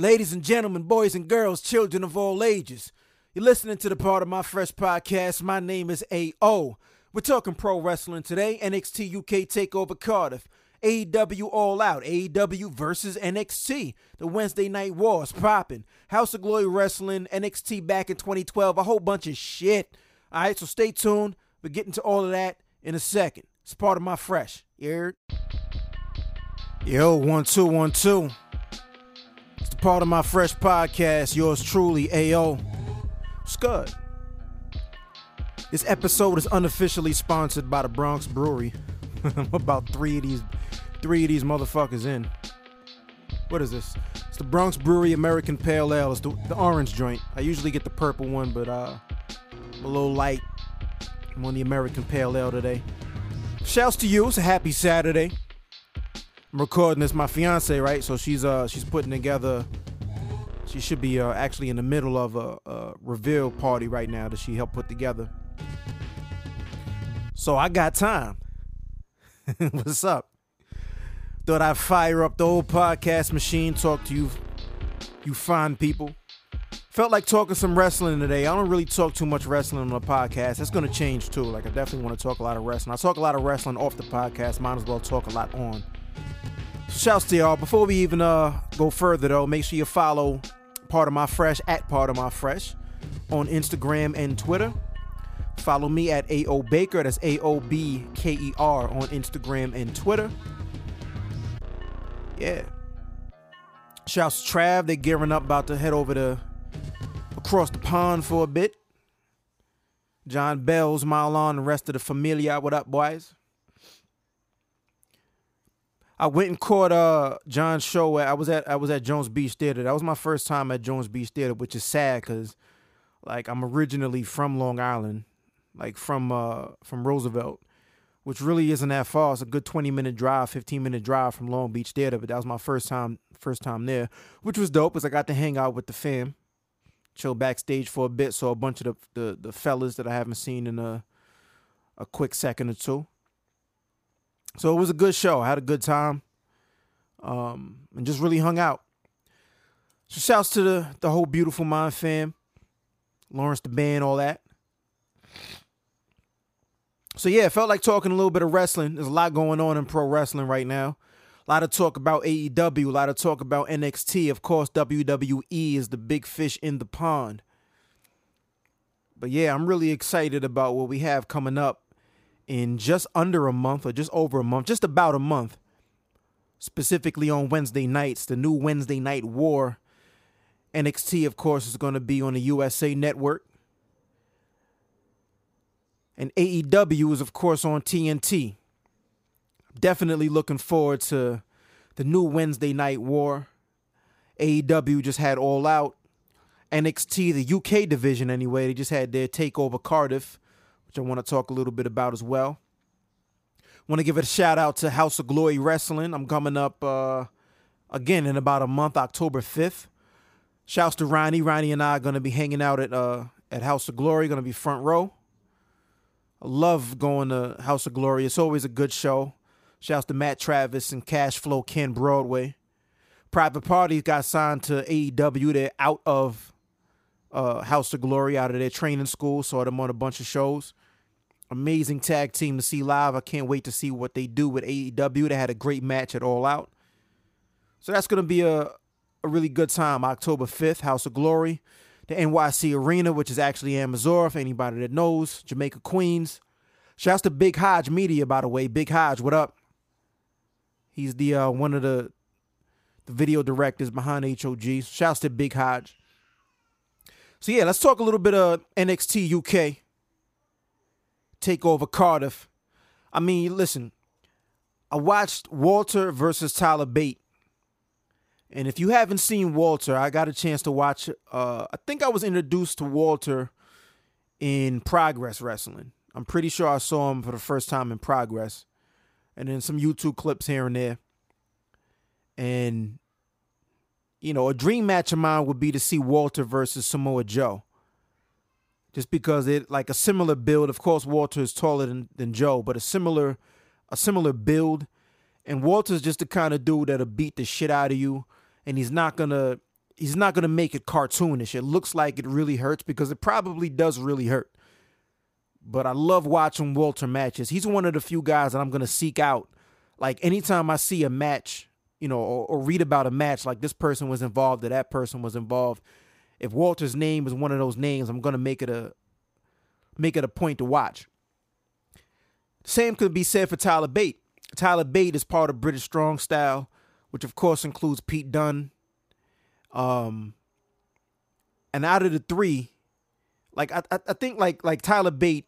Ladies and gentlemen, boys and girls, children of all ages, you're listening to the part of my fresh podcast. My name is AO. We're talking pro wrestling today. NXT UK Takeover Cardiff. AEW All Out. AEW versus NXT. The Wednesday Night Wars popping. House of Glory Wrestling. NXT back in 2012. A whole bunch of shit. All right, so stay tuned. We're getting to all of that in a second. It's part of my fresh. You heard? Yo, one, two, one, two. It's the part of my fresh podcast. Yours truly, AO. Scud. This episode is unofficially sponsored by the Bronx Brewery. I'm about three of these, three of these motherfuckers in. What is this? It's the Bronx Brewery American Pale Ale. It's the, the orange joint. I usually get the purple one, but uh, I'm a little light. I'm on the American Pale Ale today. Shouts to you. It's a happy Saturday. I'm recording this. My fiance, right? So she's uh she's putting together. She should be uh, actually in the middle of a, a reveal party right now that she helped put together. So I got time. What's up? Thought I'd fire up the old podcast machine, talk to you, you fine people. Felt like talking some wrestling today. I don't really talk too much wrestling on the podcast. That's going to change too. Like, I definitely want to talk a lot of wrestling. I talk a lot of wrestling off the podcast. Might as well talk a lot on. Shouts to y'all. Before we even uh go further though, make sure you follow part of my fresh at part of my fresh on Instagram and Twitter. Follow me at AO Baker. That's A O B K E R on Instagram and Twitter. Yeah. Shouts to Trav. They're gearing up, about to head over to across the pond for a bit. John Bells, Marlon, the rest of the familia. What up, boys? I went and caught uh John's show. At, I was at I was at Jones Beach Theater. That was my first time at Jones Beach Theater, which is sad because like I'm originally from Long Island, like from uh from Roosevelt, which really isn't that far. It's a good 20 minute drive, 15 minute drive from Long Beach Theater. But that was my first time first time there, which was dope. Cause I got to hang out with the fam, chill backstage for a bit. Saw a bunch of the the, the fellas that I haven't seen in a a quick second or two. So it was a good show. I had a good time. Um, and just really hung out. So shouts to the the whole beautiful mind fam. Lawrence the band, all that. So yeah, it felt like talking a little bit of wrestling. There's a lot going on in pro wrestling right now. A lot of talk about AEW, a lot of talk about NXT. Of course, WWE is the big fish in the pond. But yeah, I'm really excited about what we have coming up in just under a month or just over a month, just about a month, specifically on Wednesday nights, the new Wednesday Night War. NXT, of course, is going to be on the USA Network. And AEW is, of course, on TNT. Definitely looking forward to the new Wednesday Night War. AEW just had All Out. NXT, the UK division, anyway, they just had their takeover Cardiff which I want to talk a little bit about as well. Want to give a shout out to House of Glory Wrestling. I'm coming up uh, again in about a month, October 5th. Shouts to Ronnie. Ronnie and I are going to be hanging out at uh, at House of Glory. Going to be front row. I love going to House of Glory. It's always a good show. Shouts to Matt Travis and Cash Flow Ken Broadway. Private Parties got signed to AEW. They're out of uh, House of Glory out of their training school. Saw them on a bunch of shows. Amazing tag team to see live. I can't wait to see what they do with AEW. They had a great match at All Out. So that's going to be a, a really good time. October 5th, House of Glory. The NYC Arena, which is actually Amazura, for anybody that knows. Jamaica, Queens. Shouts to Big Hodge Media, by the way. Big Hodge, what up? He's the uh, one of the the video directors behind HOG. Shouts to Big Hodge. So yeah, let's talk a little bit of NXT UK. Take over Cardiff. I mean, listen, I watched Walter versus Tyler Bate. And if you haven't seen Walter, I got a chance to watch uh I think I was introduced to Walter in Progress Wrestling. I'm pretty sure I saw him for the first time in Progress. And then some YouTube clips here and there. And you know, a dream match of mine would be to see Walter versus Samoa Joe. Just because it like a similar build. Of course, Walter is taller than, than Joe, but a similar a similar build. And Walter's just the kind of dude that'll beat the shit out of you. And he's not gonna he's not gonna make it cartoonish. It looks like it really hurts because it probably does really hurt. But I love watching Walter matches. He's one of the few guys that I'm gonna seek out. Like anytime I see a match, you know, or, or read about a match, like this person was involved or that person was involved. If Walter's name is one of those names, I'm gonna make it a make it a point to watch. Same could be said for Tyler Bate. Tyler Bate is part of British Strong Style, which of course includes Pete Dunne. Um, and out of the three, like I, I think like like Tyler Bate,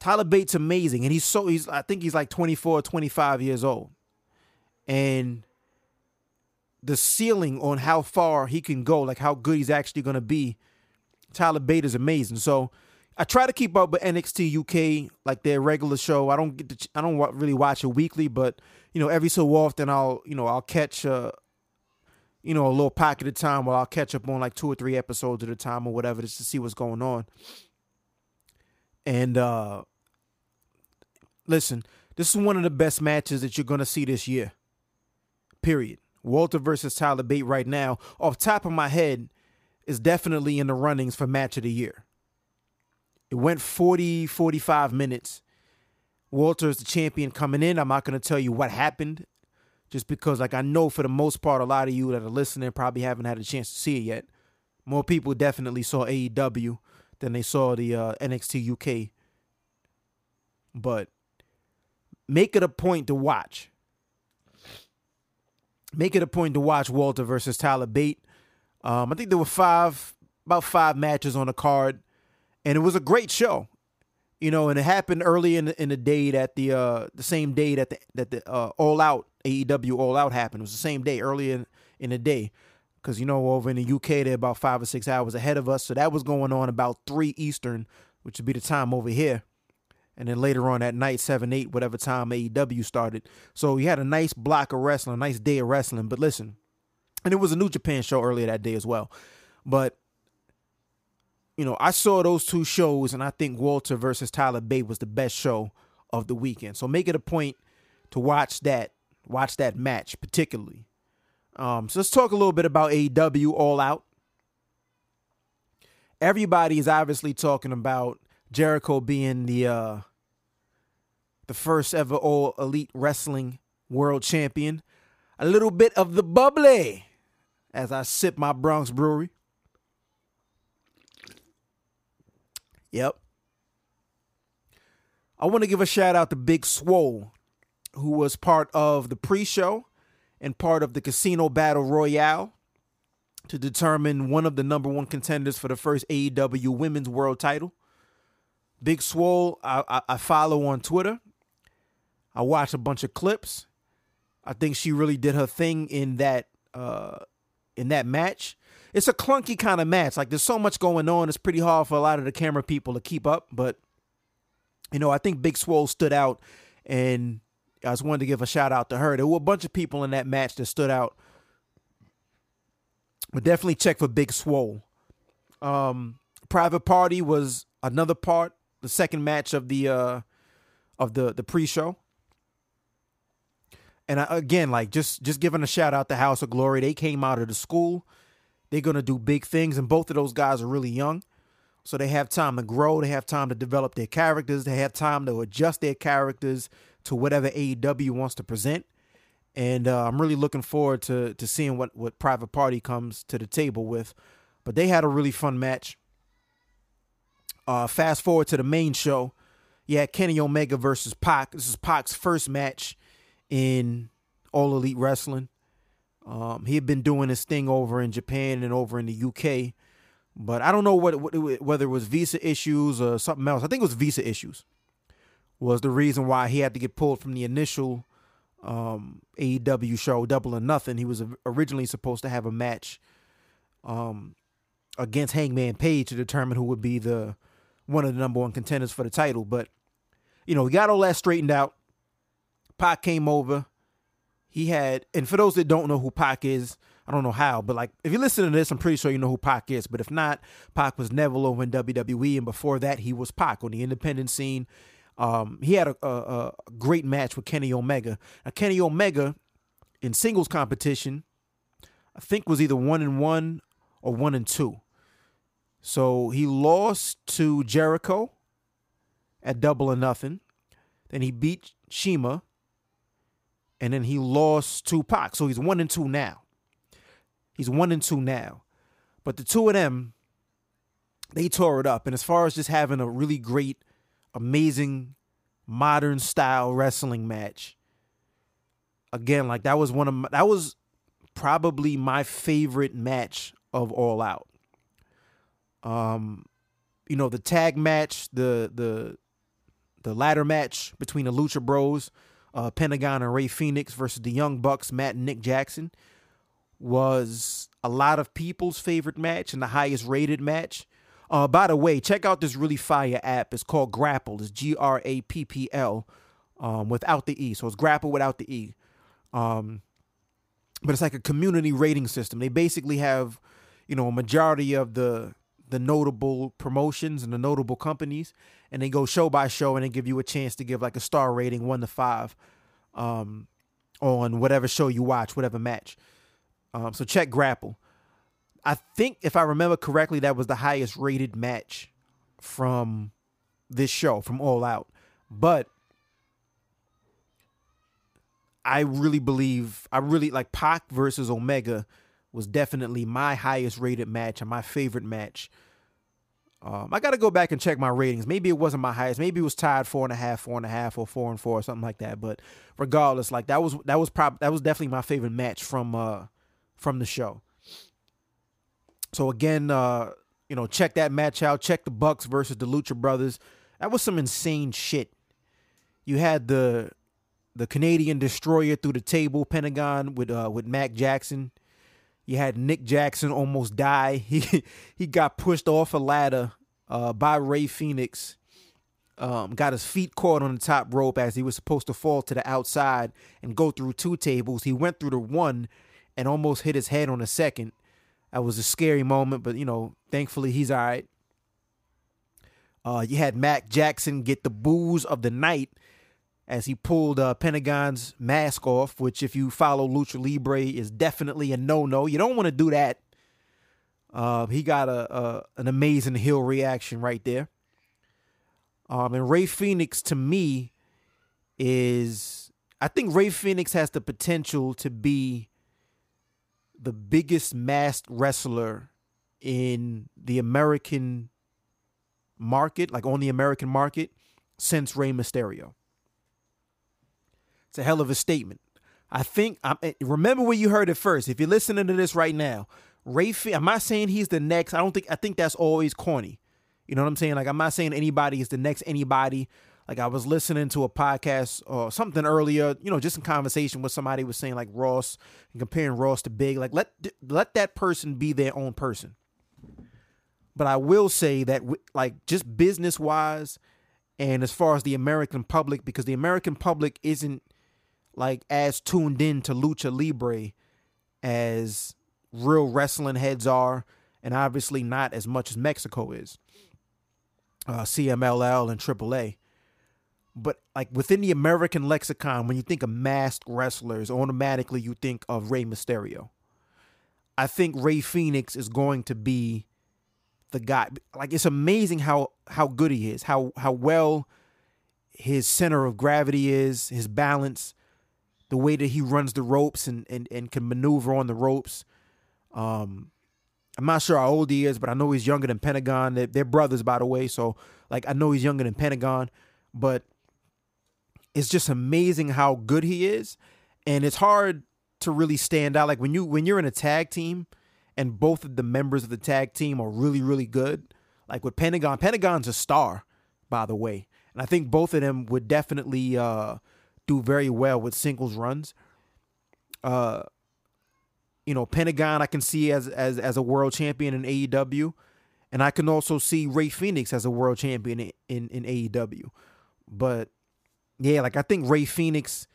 Tyler Bate's amazing, and he's so he's I think he's like 24, 25 years old, and the ceiling on how far he can go, like how good he's actually gonna be, Tyler Bate is amazing. So I try to keep up with NXT UK, like their regular show. I don't get to, I don't really watch it weekly, but you know, every so often I'll, you know, I'll catch, uh, you know, a little pocket of time where I'll catch up on like two or three episodes at a time or whatever, just to see what's going on. And uh listen, this is one of the best matches that you're gonna see this year. Period. Walter versus Tyler Bate right now, off top of my head, is definitely in the runnings for match of the year. It went 40, 45 minutes. Walter is the champion coming in. I'm not going to tell you what happened just because, like, I know for the most part, a lot of you that are listening probably haven't had a chance to see it yet. More people definitely saw AEW than they saw the uh, NXT UK. But make it a point to watch. Make it a point to watch Walter versus Tyler Bate. Um, I think there were five, about five matches on the card and it was a great show. You know and it happened early in the, in the day that the uh the same day that the that the uh, all out AEW all out happened. It was the same day early in in the day. Because you know over in the UK they're about five or six hours ahead of us. So that was going on about three Eastern which would be the time over here and then later on that night seven eight whatever time AEW started so you had a nice block of wrestling a nice day of wrestling but listen and it was a New Japan show earlier that day as well but you know, I saw those two shows, and I think Walter versus Tyler Bate was the best show of the weekend. So make it a point to watch that, watch that match particularly. Um, so let's talk a little bit about AEW All Out. Everybody is obviously talking about Jericho being the uh, the first ever All Elite Wrestling World Champion. A little bit of the bubbly as I sip my Bronx Brewery. Yep. I want to give a shout out to Big Swole, who was part of the pre show and part of the Casino Battle Royale to determine one of the number one contenders for the first AEW Women's World title. Big Swole, I, I, I follow on Twitter. I watched a bunch of clips. I think she really did her thing in that uh, in that match it's a clunky kind of match. Like there's so much going on. It's pretty hard for a lot of the camera people to keep up. But you know, I think Big Swole stood out, and I just wanted to give a shout out to her. There were a bunch of people in that match that stood out. But definitely check for Big Swole. Um, Private Party was another part, the second match of the uh of the the pre-show. And I, again, like just just giving a shout out to House of Glory. They came out of the school. They're to do big things, and both of those guys are really young. So they have time to grow. They have time to develop their characters. They have time to adjust their characters to whatever AEW wants to present. And uh, I'm really looking forward to to seeing what what Private Party comes to the table with. But they had a really fun match. Uh, fast forward to the main show. Yeah, Kenny Omega versus Pac. This is Pac's first match in All Elite Wrestling. Um, he had been doing his thing over in Japan and over in the UK, but I don't know what, what whether it was visa issues or something else. I think it was visa issues was the reason why he had to get pulled from the initial um, AEW show, Double or Nothing. He was originally supposed to have a match um, against Hangman Page to determine who would be the one of the number one contenders for the title. But you know, he got all that straightened out. Pac came over he had, and for those that don't know who Pac is, I don't know how, but like if you listen to this, I'm pretty sure you know who Pac is. But if not, Pac was Neville over in WWE, and before that, he was Pac on the independent scene. Um, he had a, a, a, great match with Kenny Omega. Now, Kenny Omega in singles competition I think was either one and one or one and two. So he lost to Jericho at double or nothing. Then he beat CIMA. And then he lost to Pac. So he's one and two now. He's one and two now. But the two of them, they tore it up. And as far as just having a really great, amazing, modern style wrestling match, again, like that was one of my, that was probably my favorite match of All Out. Um, you know, the tag match, the the the ladder match between the Lucha Bros, uh, Pentagon and Rey Fenix versus the Young Bucks, Matt and Nick Jackson, was a lot of people's favorite match and the highest rated match. Uh, by the way, check out this really fire app. It's called Grappl. It's G R A P P L, um, without the E. So it's Grappl without the E. Um, but it's like a community rating system. They basically have, you know, a majority of the the notable promotions and the notable companies, and they go show by show and they give you a chance to give like a star rating one to five, um, on whatever show you watch, whatever match. Um, so check Grappl. I think if I remember correctly, that was the highest rated match from this show, from All Out. But I really believe I really like Pac versus Omega was definitely my highest rated match and my favorite match. Um, I got to go back and check my ratings. Maybe it wasn't my highest. Maybe it was tied four and a half, four and a half, or four and four, or something like that. But regardless, like that was that was prob that was definitely my favorite match from uh from the show. So again, uh, you know, check that match out. Check the Bucks versus the Lucha Brothers. That was some insane shit. You had the the Canadian destroyer through the table, Pentagon with uh with Matt Jackson. You had Nick Jackson almost die. He he got pushed off a ladder uh, by Rey Fenix. Um, got his feet caught on the top rope as he was supposed to fall to the outside and go through two tables. He went through the one and almost hit his head on the second. That was a scary moment, but you know, thankfully he's all right. Uh, you had Matt Jackson get the boos of the night as he pulled uh, Pentagon's mask off, which, if you follow Lucha Libre, is definitely a no no. You don't want to do that. Uh, he got a, a, an amazing heel reaction right there. Um, and Rey Fenix to me is, I think Rey Fenix has the potential to be the biggest masked wrestler in the American market, like on the American market, since Rey Mysterio. It's a hell of a statement. I think I'm, eh, remember where you heard it first. If you're listening to this right now, Ray, I'm not saying he's the next. I don't think I think that's always corny. You know what I'm saying? Like I'm not saying anybody is the next anybody. Like I was listening to a podcast or something earlier, you know, just in conversation with somebody was saying like Ross and comparing Ross to Big. Like let let that person be their own person. But I will say that like just business wise, and as far as the American public, because the American public isn't like as tuned in to lucha libre as real wrestling heads are, and obviously not as much as Mexico is. Uh, CMLL and AAA. But like within the American lexicon, when you think of masked wrestlers, automatically you think of Rey Mysterio. I think Rey Fenix is going to be the guy. Like it's amazing how how good he is, how how well his center of gravity is, his balance, the way that he runs the ropes and, and, and can maneuver on the ropes. Um, I'm not sure how old he is, but I know he's younger than Pentagon. They're, they're brothers, by the way. So, like, I know he's younger than Pentagon, but it's just amazing how good he is. And it's hard to really stand out. Like when you when you're in a tag team and both of the members of the tag team are really, really good. Like with Pentagon, Pentagon's a star, by the way. And I think both of them would definitely uh, do very well with singles runs. Uh, you know, Pentagon I can see as as as a world champion in AEW, and I can also see Rey Fenix as a world champion in in, in AEW. But yeah, like I think Rey Fenix,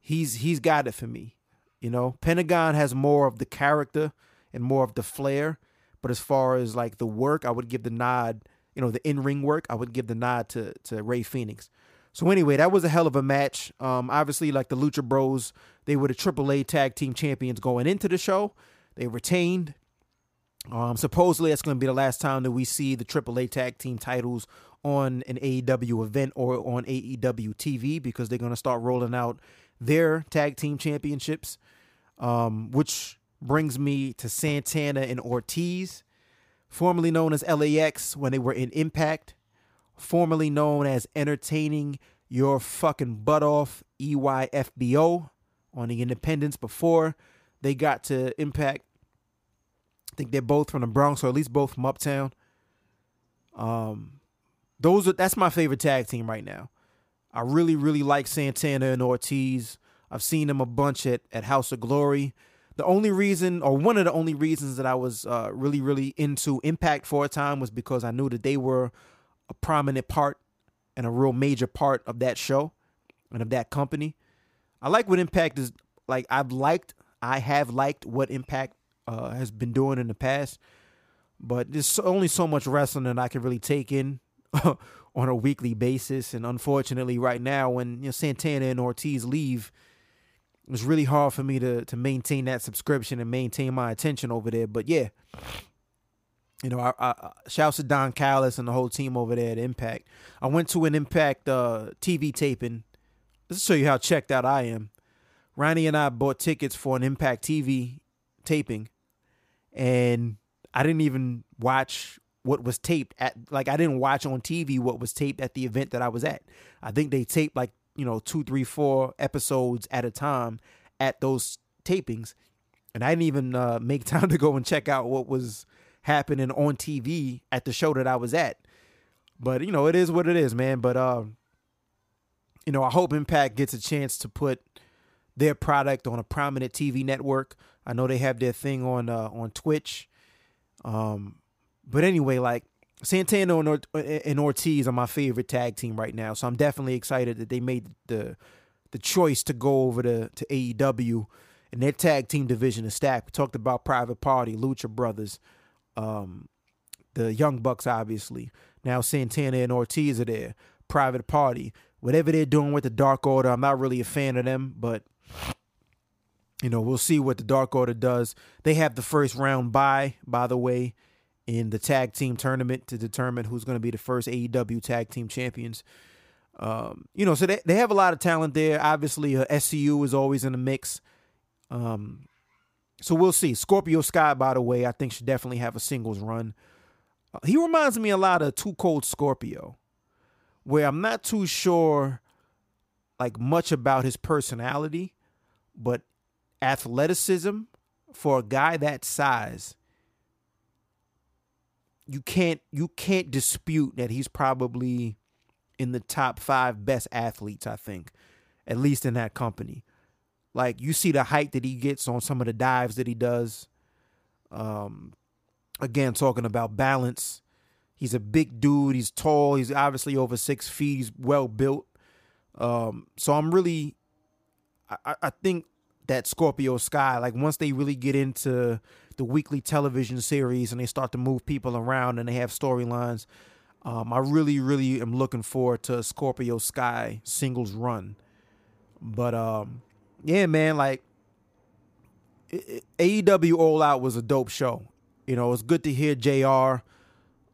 he's he's got it for me. You know, Pentagon has more of the character and more of the flair, but as far as like the work, I would give the nod. You know, the in ring work, I would give the nod to to Rey Fenix. So anyway, that was a hell of a match. Um, obviously, like the Lucha Bros, they were the AAA Tag Team Champions going into the show. They retained. Um, supposedly, that's going to be the last time that we see the AAA tag team titles on an AEW event or on AEW TV because they're going to start rolling out their tag team championships, um, which brings me to Santana and Ortiz, formerly known as LAX when they were in Impact, formerly known as Entertaining Your Fucking Butt Off EYFBO on the Independents before they got to Impact. I think they're both from the Bronx, or at least both from Uptown. Um, those are that's my favorite tag team right now. I really, really like Santana and Ortiz. I've seen them a bunch at, at House of Glory. The only reason, or one of the only reasons that I was uh, really, really into Impact for a time was because I knew that they were a prominent part and a real major part of that show and of that company. I like what Impact is like. I've liked, I have liked what Impact uh, has been doing in the past, but there's only so much wrestling that I can really take in on a weekly basis. And unfortunately, right now, when you know, Santana and Ortiz leave, it's really hard for me to to maintain that subscription and maintain my attention over there. But yeah, you know, I, I, shouts to Don Callis and the whole team over there at Impact. I went to an Impact uh, TV taping. Let's show you how checked out I am. Ronnie and I bought tickets for an Impact TV taping, and I didn't even watch what was taped at like I didn't watch on TV what was taped at the event that I was at. I think they taped like, you know, two, three, four episodes at a time at those tapings. And I didn't even uh, make time to go and check out what was happening on TV at the show that I was at. But, you know, it is what it is, man. But uh, you know, I hope Impact gets a chance to put their product on a prominent TV network. I know they have their thing on uh, on Twitch. Um, but anyway, like Santana and, and Ortiz are my favorite tag team right now, so I'm definitely excited that they made the the choice to go over to to AEW, and their tag team division is stacked. We talked about Private Party, Lucha Brothers, um, the Young Bucks, obviously. Now Santana and Ortiz are there. Private Party, whatever they're doing with the Dark Order, I'm not really a fan of them, but you know we'll see what the Dark Order does. They have the first round bye, by the way in the tag team tournament to determine who's going to be the first AEW tag team champions. Um, you know, so they, they have a lot of talent there. Obviously, uh, SCU is always in the mix. Um, so we'll see. Scorpio Sky, by the way, I think should definitely have a singles run. Uh, he reminds me a lot of Too Cold Scorpio, where I'm not too sure, like much about his personality, but athleticism for a guy that size you can't you can't dispute that he's probably in the top five best athletes, I think, at least in that company. Like you see the height that he gets on some of the dives that he does. Um, again, talking about balance. He's a big dude. He's tall. He's obviously over six feet. He's well built. Um, so I'm really, I, I think that Scorpio Sky, like once they really get into the weekly television series and they start to move people around and they have storylines. Um, I really, really am looking forward to Scorpio Sky singles run. But um, yeah, man, like AEW All Out was a dope show. You know, it's good to hear JR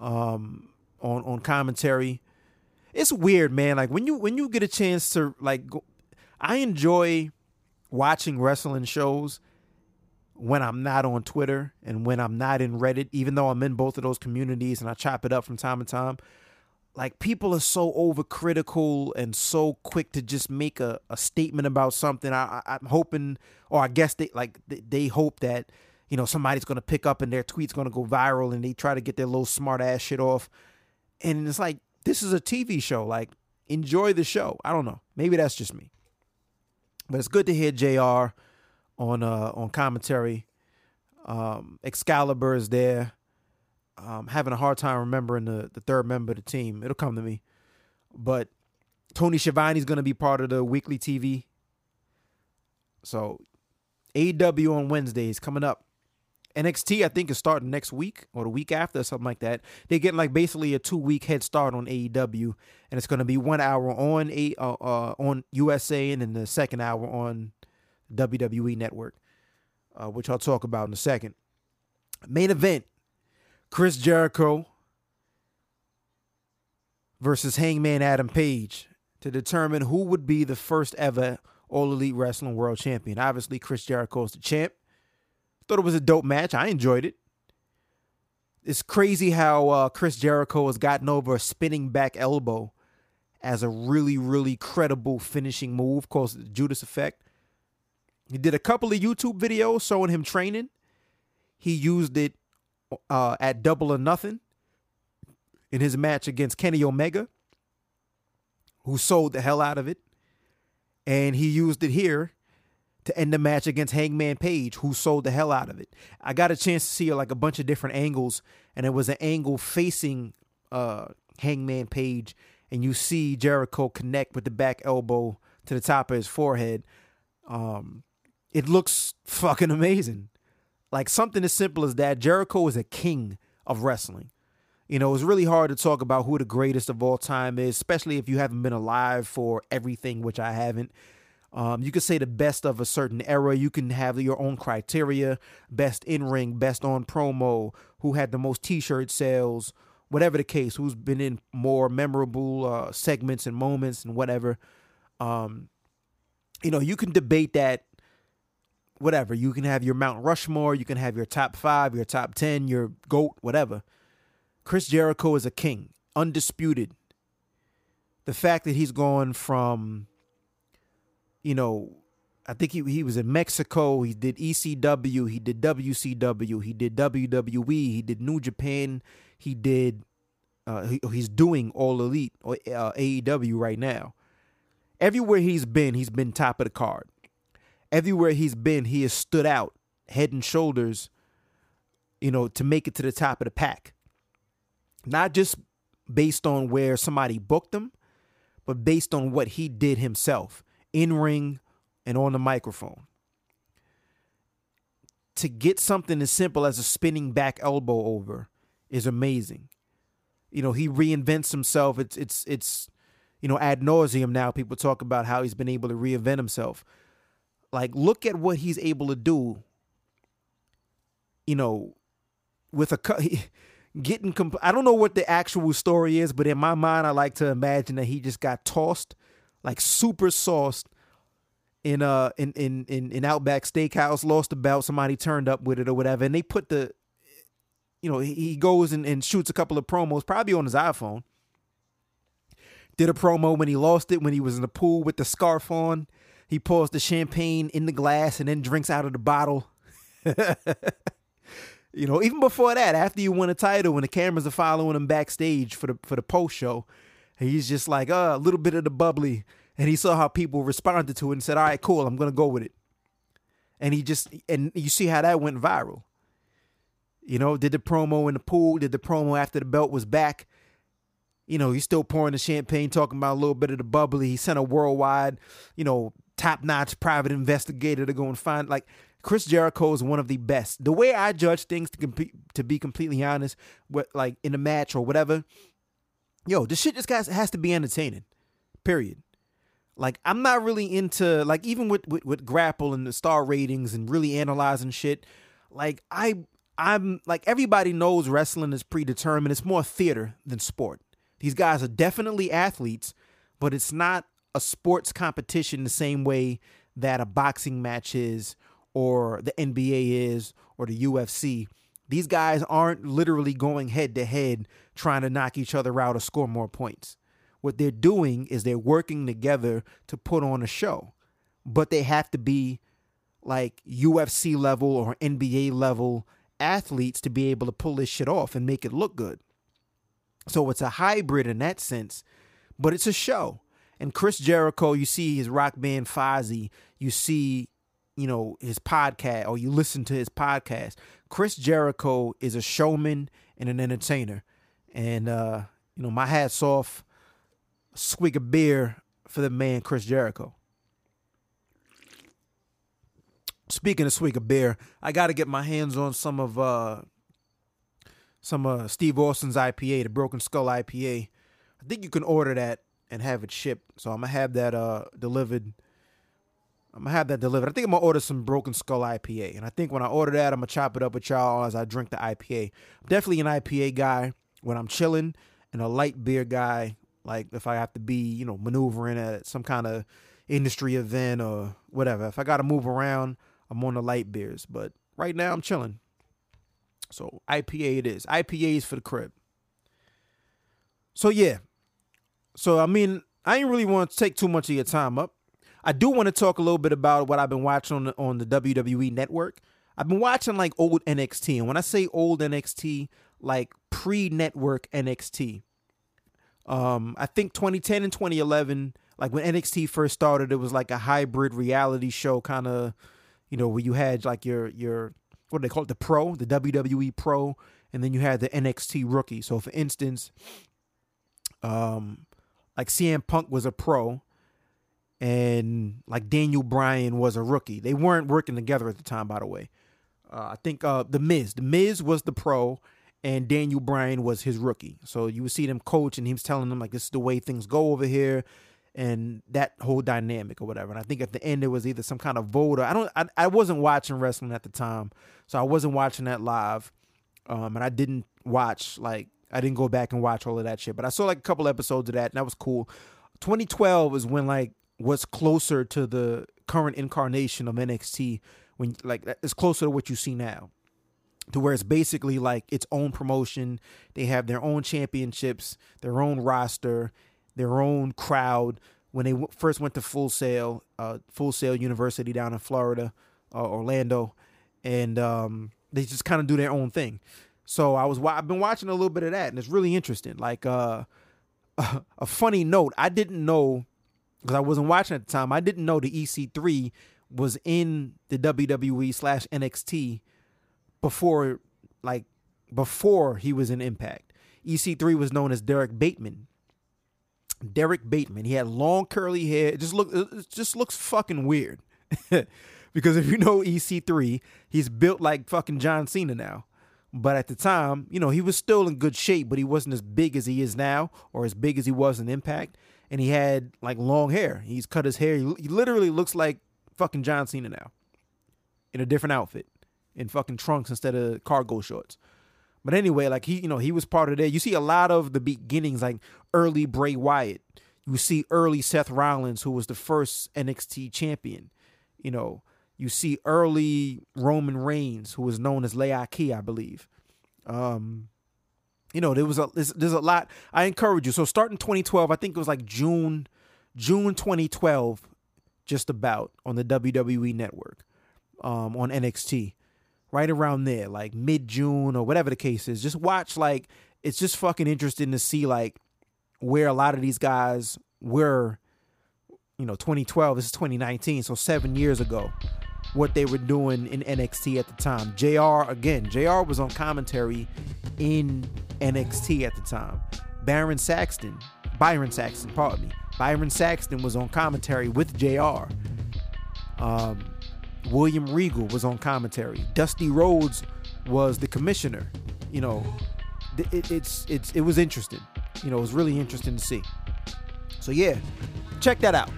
um, on on commentary. It's weird, man. Like when you when you get a chance to like, go, I enjoy watching wrestling shows when I'm not on Twitter and when I'm not in Reddit, even though I'm in both of those communities and I chop it up from time to time, like people are so overcritical and so quick to just make a, a statement about something. I, I, am hoping, or I guess they like they hope that you know somebody's gonna pick up and their tweet's gonna go viral and they try to get their little smart ass shit off. And it's like this is a TV show. Like enjoy the show. I don't know. Maybe that's just me, but it's good to hear Jr on uh on commentary. Um, Excalibur is there. Um, having a hard time remembering the the third member of the team. It'll come to me. But Tony Schiavone's going to be part of the weekly TV. So AEW on Wednesdays coming up. NXT, I think, is starting next week or the week after, something like that. They're getting like basically a two week head start on AEW, and it's going to be one hour on a uh, uh, on USA and then the second hour on WWE Network, uh, which I'll talk about in a second. Main event Chris Jericho versus Hangman Adam Page to determine who would be the first ever All Elite Wrestling World Champion. Obviously, Chris Jericho is the champ. Thought it was a dope match. I enjoyed it. It's crazy how uh, Chris Jericho has gotten over a spinning back elbow as a really, really credible finishing move called the Judas Effect. He did a couple of YouTube videos showing him training. He used it uh, at Double or Nothing in his match against Kenny Omega, who sold the hell out of it. And he used it here to end the match against Hangman Page, who sold the hell out of it. I got a chance to see like a bunch of different angles, and it was an angle facing uh, Hangman Page, and you see Jericho connect with the back elbow to the top of his forehead. Um, it looks fucking amazing. Like something as simple as that. Jericho is a king of wrestling. You know, it's really hard to talk about who the greatest of all time is, especially if you haven't been alive for everything, which I haven't. Um, you could say the best of a certain era. You can have your own criteria best in ring, best on promo, who had the most t shirt sales, whatever the case, who's been in more memorable uh, segments and moments and whatever. Um, you know, you can debate that whatever. You can have your Mount Rushmore, you can have your top five, your top 10, your GOAT, whatever. Chris Jericho is a king, undisputed. The fact that he's gone from, you know, I think he he was in Mexico. He did ECW. He did WCW. He did WWE. He did New Japan. He did. Uh, he, he's doing All Elite or uh, AEW right now. Everywhere he's been, he's been top of the card. Everywhere he's been, he has stood out head and shoulders. You know, to make it to the top of the pack not just based on where somebody booked him, but based on what he did himself in ring and on the microphone. To get something as simple as a spinning back elbow over is amazing. You know, he reinvents himself. It's it's it's you know, ad nauseum now people talk about how he's been able to reinvent himself. Like, look at what he's able to do. You know, with a getting comp- I don't know what the actual story is, but in my mind, I like to imagine that he just got tossed, like super sauced, in uh in in in, in Outback Steakhouse, lost the belt, somebody turned up with it or whatever, and they put the, you know, he goes and, and shoots a couple of promos, probably on his iPhone. Did a promo when he lost it when he was in the pool with the scarf on. He pours the champagne in the glass and then drinks out of the bottle. You know, even before that, after you win a title, when the cameras are following him backstage for the for the post show, he's just like, uh, a little bit of the bubbly. And he saw how people responded to it and said, All right, cool, I'm gonna go with it. And he just and you see how that went viral. You know, did the promo in the pool, did the promo after the belt was back. You know, he's still pouring the champagne, talking about a little bit of the bubbly. He sent a worldwide, you know, top notch private investigator to go and find like Chris Jericho is one of the best. The way I judge things, to compete, to be completely honest, what like in a match or whatever, yo, this shit just guys has to be entertaining. Period. Like I'm not really into like even with, with with Grappl and the star ratings and really analyzing shit. Like I I'm like everybody knows wrestling is predetermined. It's more theater than sport. These guys are definitely athletes, but it's not a sports competition the same way that a boxing match is or the NBA is or the UFC. These guys aren't literally going head to head trying to knock each other out or score more points. What they're doing is they're working together to put on a show, but they have to be like UFC level or NBA level athletes to be able to pull this shit off and make it look good. So it's a hybrid in that sense, but it's a show. And Chris Jericho, you see his rock band Fozzy, you see you know his podcast or you listen to his podcast. Chris jericho is a showman and an entertainer. And uh you know my hat's off a swig of beer for the man chris jericho. Speaking of swig of beer i gotta get my hands on some of uh some uh steve austin's ipa the broken skull ipa i think you can order that and have it shipped so i'm gonna have that uh delivered I'm gonna have that delivered. I think I'm gonna order some Broken Skull IPA, and I think when I order that, I'm gonna chop it up with y'all as I drink the IPA. I'm definitely an IPA guy when I'm chilling, and a light beer guy like if I have to be, you know, maneuvering at some kind of industry event or whatever. If I got to move around, I'm on the light beers. But right now, I'm chilling. So IPA it is. IPAs for the crib. So yeah. So I mean, I ain't really want to take too much of your time up. I do want to talk a little bit about what I've been watching on the, on the WWE network. I've been watching like old NXT, and when I say old NXT, like pre-network NXT. Um, I think 2010 and 2011, like when NXT first started, it was like a hybrid reality show kind of, you know, where you had like your your what do they call it, the pro, the WWE pro, and then you had the NXT rookie. So for instance, um, like CM Punk was a pro, and like Daniel Bryan was a rookie. They weren't working together at the time, by the way. Uh, I think uh, the Miz, the Miz was the pro, and Daniel Bryan was his rookie. So you would see them coach, and he was telling them like this is the way things go over here, and that whole dynamic or whatever. And I think at the end it was either some kind of vote or I don't. I, I wasn't watching wrestling at the time, so I wasn't watching that live, um, and I didn't watch like I didn't go back and watch all of that shit. But I saw like a couple episodes of that, and that was cool. 2012 is when like what's closer to the current incarnation of NXT when like it's closer to what you see now to where it's basically like its own promotion. They have their own championships, their own roster, their own crowd. When they w- first went to Full Sail, uh, Full Sail University down in Florida, uh, Orlando, and um, they just kind of do their own thing. So I was I've been watching a little bit of that, and it's really interesting. Like uh, a, a funny note, I didn't know because I wasn't watching at the time. I didn't know the EC3 was in the WWE slash NXT before like before he was in Impact. EC3 was known as Derrick Bateman. Derrick Bateman. He had long curly hair. It just look it just looks fucking weird. because if you know EC3, he's built like fucking John Cena now. But at the time, you know, he was still in good shape, but he wasn't as big as he is now or as big as he was in Impact. And he had like long hair. He's cut his hair. He literally looks like fucking John Cena now in a different outfit in fucking trunks instead of cargo shorts. But anyway, like he, you know, he was part of that. You see a lot of the beginnings, like early Bray Wyatt. You see early Seth Rollins, who was the first NXT champion. You know, you see early Roman Reigns, who was known as Leakee, I believe. Um, you know, there was a there's, there's a lot. I encourage you. So starting 2012, I think it was like June, June 2012, just about on the WWE network, um, on NXT right around there, like mid June or whatever the case is. Just watch, like, it's just fucking interesting to see, like, where a lot of these guys were, you know, 2012, this is 2019, so seven years ago, what they were doing in NXT at the time. JR, again, JR was on commentary in NXT at the time. Baron Saxton, Byron Saxton, pardon me. Byron Saxton was on commentary with JR. Um, William Regal was on commentary. Dusty Rhodes was the commissioner. You know, it, it's it's it was interesting. You know, it was really interesting to see. So yeah, check that out.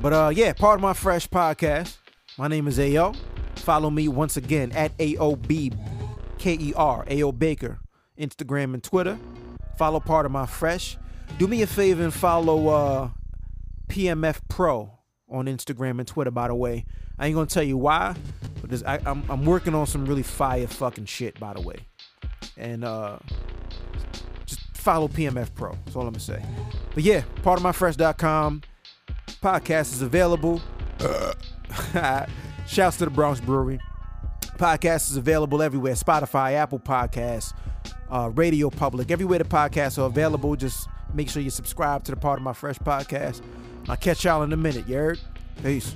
But uh yeah, part of my fresh podcast. My name is AO. Follow me once again at AOB K-E-R, AO Baker, Instagram and Twitter. Follow part of my fresh. Do me a favor and follow uh PMF Pro on Instagram and Twitter, by the way. I ain't gonna tell you why, but this, I, am I'm, I'm working on some really fire fucking shit, by the way. And uh, just follow PMF Pro. That's all I'm gonna say. But yeah, part of myfresh.com podcast is available. Shouts to the Bronx Brewery. Podcast is available everywhere Spotify, Apple Podcasts, uh, Radio Public, everywhere the podcasts are available. Just make sure you subscribe to the Part of My Fresh podcast. I'll catch y'all in a minute. You heard? Peace.